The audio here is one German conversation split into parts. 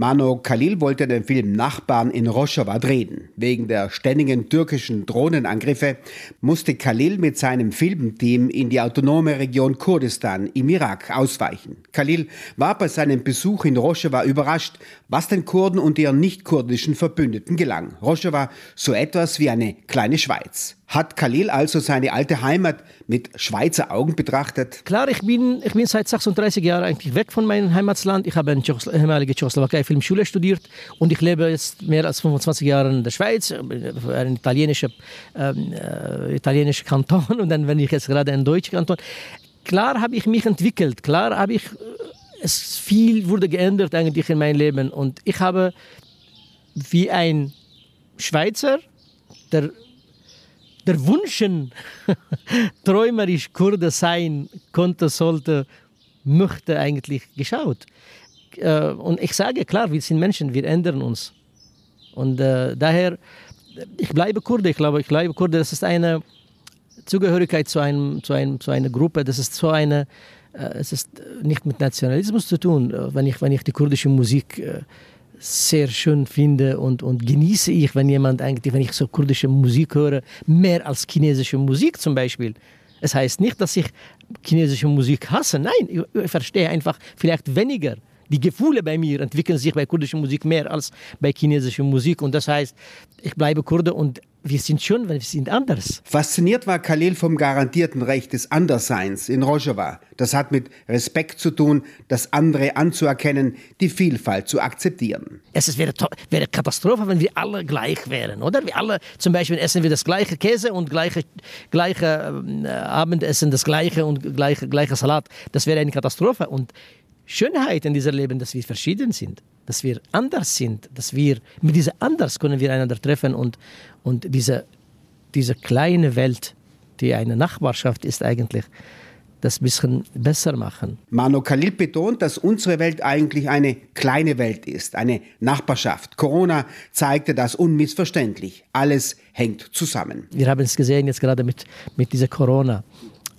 Mano Khalil wollte den Film Nachbarn in Rojava drehen. Wegen der ständigen türkischen Drohnenangriffe musste Khalil mit seinem Filmteam in die autonome Region Kurdistan im Irak ausweichen. Khalil war bei seinem Besuch in Rojava überrascht, was den Kurden und ihren nicht-kurdischen Verbündeten gelang. Rojava so etwas wie eine kleine Schweiz. Hat Khalil also seine alte Heimat mit Schweizer Augen betrachtet? Klar, ich bin, ich bin seit 36 Jahren eigentlich weg von meinem Heimatland. Ich habe in der ehemaligen Tschechoslowakei Filmschule studiert und ich lebe jetzt mehr als 25 Jahre in der Schweiz, ein italienischer, ähm, äh, italienischer Kanton und dann, wenn ich jetzt gerade ein deutscher Kanton. Klar habe ich mich entwickelt, klar habe ich, äh, es viel wurde geändert eigentlich in meinem Leben und ich habe wie ein Schweizer, der der Wunschen, träumerisch Kurde sein konnte, sollte, möchte eigentlich geschaut. Äh, und ich sage, klar, wir sind Menschen, wir ändern uns. Und äh, daher, ich bleibe Kurde, ich glaube, ich bleibe Kurde, das ist eine Zugehörigkeit zu, einem, zu, einem, zu einer Gruppe, das ist so eine, äh, es ist nicht mit Nationalismus zu tun, äh, wenn ich, wenn ich die kurdische Musik äh, sehr schön finde und, und genieße ich, wenn jemand eigentlich, wenn ich so kurdische Musik höre, mehr als chinesische Musik zum Beispiel. Es heißt nicht, dass ich chinesische Musik hasse. Nein, ich, ich verstehe einfach vielleicht weniger. Die Gefühle bei mir entwickeln sich bei kurdischer Musik mehr als bei chinesischer Musik. Und das heißt, ich bleibe Kurde und wir sind schon, wir sind anders. Fasziniert war Khalil vom garantierten Recht des Andersseins in Rojava. Das hat mit Respekt zu tun, das andere anzuerkennen, die Vielfalt zu akzeptieren. Es wäre, wäre Katastrophe, wenn wir alle gleich wären, oder? Wir alle, zum Beispiel essen wir das gleiche Käse und gleiche, gleiche äh, Abendessen, das gleiche und gleiche, gleiche Salat. Das wäre eine Katastrophe. Und Schönheit in diesem Leben, dass wir verschieden sind, dass wir anders sind, dass wir mit dieser anders können wir einander treffen und, und diese, diese kleine Welt, die eine Nachbarschaft ist eigentlich, das ein bisschen besser machen. Mano Khalil betont, dass unsere Welt eigentlich eine kleine Welt ist, eine Nachbarschaft. Corona zeigte das unmissverständlich. Alles hängt zusammen. Wir haben es gesehen jetzt gerade mit, mit dieser Corona.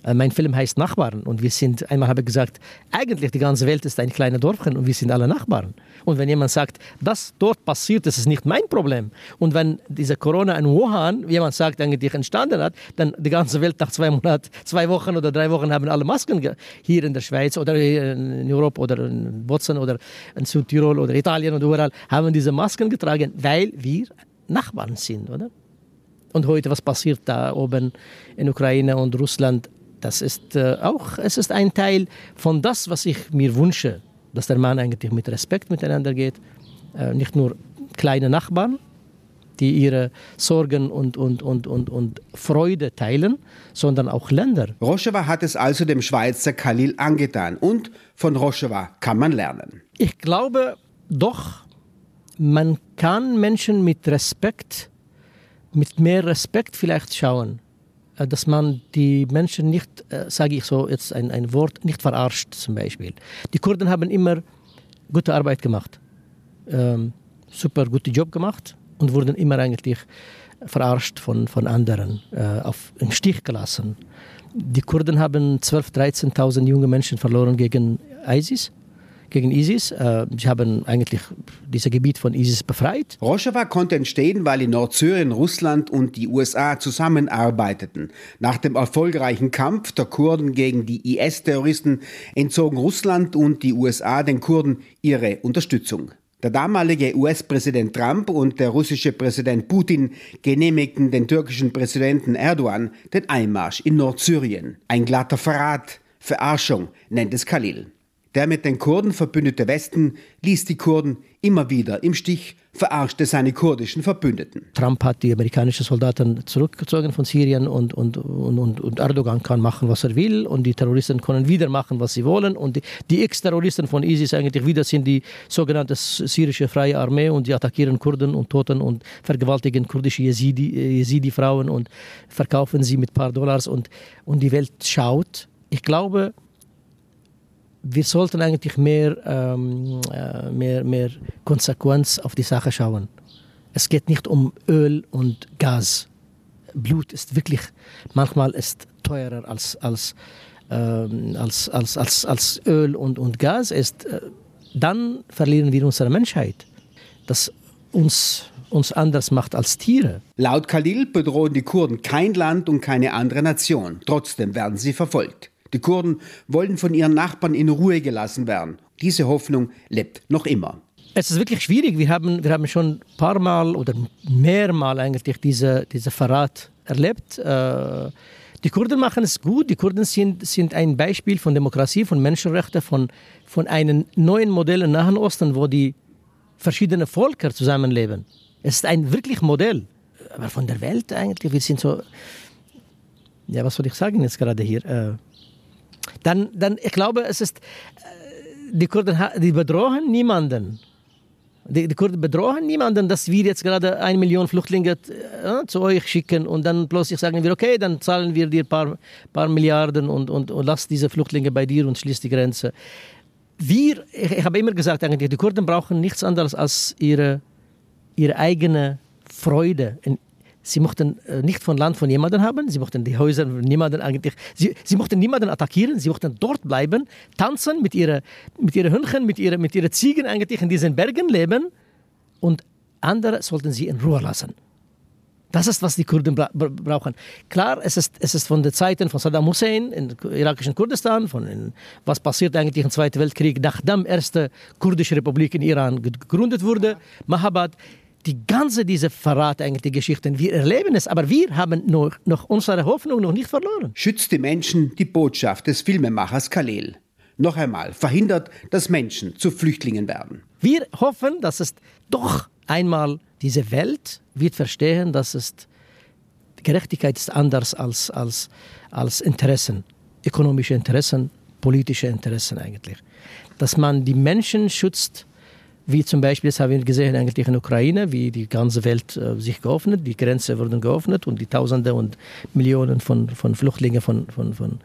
Äh, mein Film heißt Nachbarn und wir sind, einmal habe ich gesagt, eigentlich die ganze Welt ist ein kleines Dorfchen und wir sind alle Nachbarn. Und wenn jemand sagt, das dort passiert, das ist nicht mein Problem. Und wenn diese Corona in Wuhan, jemand sagt, eigentlich entstanden hat, dann die ganze Welt nach zwei Monaten, zwei Wochen oder drei Wochen haben alle Masken hier in der Schweiz oder in Europa oder in Bozen oder in Südtirol oder Italien oder überall haben diese Masken getragen, weil wir Nachbarn sind, oder? Und heute, was passiert da oben in Ukraine und Russland? Das ist äh, auch, es ist ein Teil von das, was ich mir wünsche, dass der Mann eigentlich mit Respekt miteinander geht, äh, nicht nur kleine Nachbarn, die ihre Sorgen und, und, und, und, und Freude teilen, sondern auch Länder. Rojava hat es also dem Schweizer Khalil angetan und von Rojava kann man lernen. Ich glaube doch, man kann Menschen mit Respekt, mit mehr Respekt vielleicht schauen. Äh, dass man die Menschen nicht, äh, sage ich so jetzt ein, ein Wort, nicht verarscht zum Beispiel. Die Kurden haben immer gute Arbeit gemacht, ähm, super guten Job gemacht und wurden immer eigentlich verarscht von, von anderen, äh, auf, im Stich gelassen. Die Kurden haben 12.000, 13.000 junge Menschen verloren gegen ISIS gegen ISIS. Äh, sie haben eigentlich dieses Gebiet von ISIS befreit. Rojava konnte entstehen, weil in Nordsyrien Russland und die USA zusammenarbeiteten. Nach dem erfolgreichen Kampf der Kurden gegen die IS-Terroristen entzogen Russland und die USA den Kurden ihre Unterstützung. Der damalige US-Präsident Trump und der russische Präsident Putin genehmigten den türkischen Präsidenten Erdogan den Einmarsch in Nordsyrien. Ein glatter Verrat, Verarschung nennt es Khalil. Der mit den Kurden verbündete Westen ließ die Kurden immer wieder im Stich, verarschte seine kurdischen Verbündeten. Trump hat die amerikanischen Soldaten zurückgezogen von Syrien und, und, und, und, Erdogan kann machen, was er will und die Terroristen können wieder machen, was sie wollen und die, Ex-Terroristen von ISIS eigentlich wieder sind die sogenannte syrische Freie Armee und die attackieren Kurden und Toten und vergewaltigen kurdische Jesidi-Frauen und verkaufen sie mit ein paar Dollars und, und die Welt schaut. Ich glaube, wir sollten eigentlich mehr, ähm, äh, mehr, mehr Konsequenz auf die Sache schauen. Es geht nicht um Öl und Gas. Blut ist wirklich manchmal ist teurer als, als, ähm, als, als, als, als Öl und, und Gas. Ist, äh, dann verlieren wir unsere Menschheit. Das uns, uns anders macht als Tiere. Laut Khalil bedrohen die Kurden kein Land und keine andere Nation. Trotzdem werden sie verfolgt. Die Kurden wollen von ihren Nachbarn in Ruhe gelassen werden. Diese Hoffnung lebt noch immer. Es ist wirklich schwierig. Wir haben, wir haben schon ein paar Mal oder mehrmal eigentlich diese, diese Verrat erlebt. Äh, die Kurden machen es gut. Die Kurden sind, sind ein Beispiel von Demokratie, von Menschenrechten, von, von einem neuen Modell im Nahen Osten, wo die verschiedene Völker zusammenleben. Es ist ein wirklich Modell. Aber von der Welt eigentlich, wir sind so, ja, was soll ich sagen jetzt gerade hier? Äh, dann, dann, ich glaube, es ist, äh, die Kurden die bedrohen niemanden. Die, die Kurden bedrohen niemanden, dass wir jetzt gerade eine Million Flüchtlinge äh, zu euch schicken und dann plötzlich sagen wir, okay, dann zahlen wir dir ein paar, paar Milliarden und, und, und lass diese Flüchtlinge bei dir und schließ die Grenze wir, ich, ich habe immer gesagt, eigentlich, die Kurden brauchen nichts anderes als ihre, ihre eigene Freude. Sie mochten äh, nicht von Land von jemandem haben, sie mochten die Häuser von niemandem eigentlich, sie, sie mochten niemanden attackieren, sie mochten dort bleiben, tanzen mit ihren mit ihre Hündchen, mit ihren mit ihre Ziegen eigentlich in diesen Bergen leben und andere sollten sie in Ruhe lassen. Das ist, was die Kurden bra brauchen. Klar, es ist, es ist von den Zeiten von Saddam Hussein im irakischen Kurdistan, von in, was passiert eigentlich im Zweiten Weltkrieg, nachdem die erste kurdische Republik in Iran gegründet wurde, Mahabad. Die ganze diese Verrat eigentlich die Geschichten, wir erleben es, aber wir haben noch, noch unsere Hoffnung noch nicht verloren. Schützt die Menschen die Botschaft des Filmemachers Khalil. Noch einmal, verhindert, dass Menschen zu Flüchtlingen werden. Wir hoffen, dass es doch einmal diese Welt wird verstehen, dass es Gerechtigkeit ist anders als, als, als Interessen, ökonomische Interessen, politische Interessen eigentlich. Dass man die Menschen schützt, wie zum Beispiel, das haben wir gesehen eigentlich in der Ukraine, wie die ganze Welt äh, sich geöffnet, die Grenzen wurden geöffnet und die Tausende und Millionen von, von Flüchtlingen von, von, von,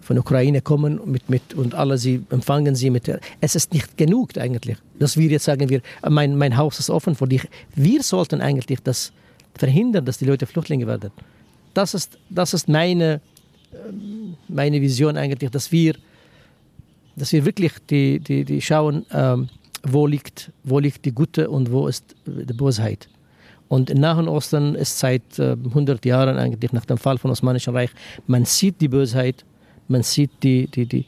von Ukraine kommen mit, mit, und alle sie empfangen sie mit. Es ist nicht genug eigentlich, dass wir jetzt sagen, wir, mein, mein Haus ist offen für dich. Wir sollten eigentlich das verhindern, dass die Leute Flüchtlinge werden. Das ist, das ist meine, ähm, meine Vision eigentlich, dass wir, dass wir wirklich die, die, die schauen, ähm, wo, liegt, wo liegt die Gute und wo ist die Bosheit. Und im Nahen Osten ist seit äh, 100 Jahren eigentlich nach dem Fall vom Osmanischen Reich, man sieht die Bösheit, man sieht die, die, die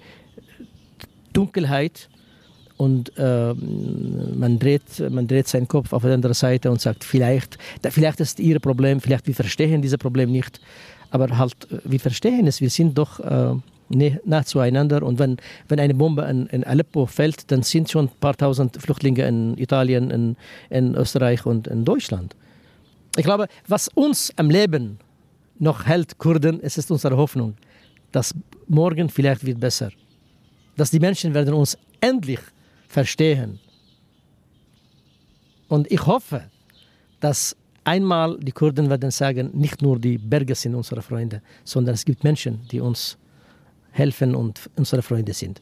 Dunkelheit und äh, man, dreht, man dreht seinen Kopf auf die andere Seite und sagt, vielleicht, vielleicht ist ihr Problem, vielleicht wir verstehen dieses Problem nicht, aber halt, wir verstehen es, wir sind doch äh, nah zueinander und wenn, wenn eine Bombe in, in, Aleppo fällt, dann sind schon ein paar tausend Flüchtlinge in Italien, in, in Österreich und in Deutschland. Ich glaube, was uns am Leben noch hält, Kurden, es ist unsere Hoffnung dass morgen vielleicht wird besser. Dass die Menschen werden uns endlich verstehen. Und ich hoffe, dass einmal die Kurden werden sagen, nicht nur die Berge sind unsere Freunde, sondern es gibt Menschen, die uns helfen und unsere Freunde sind.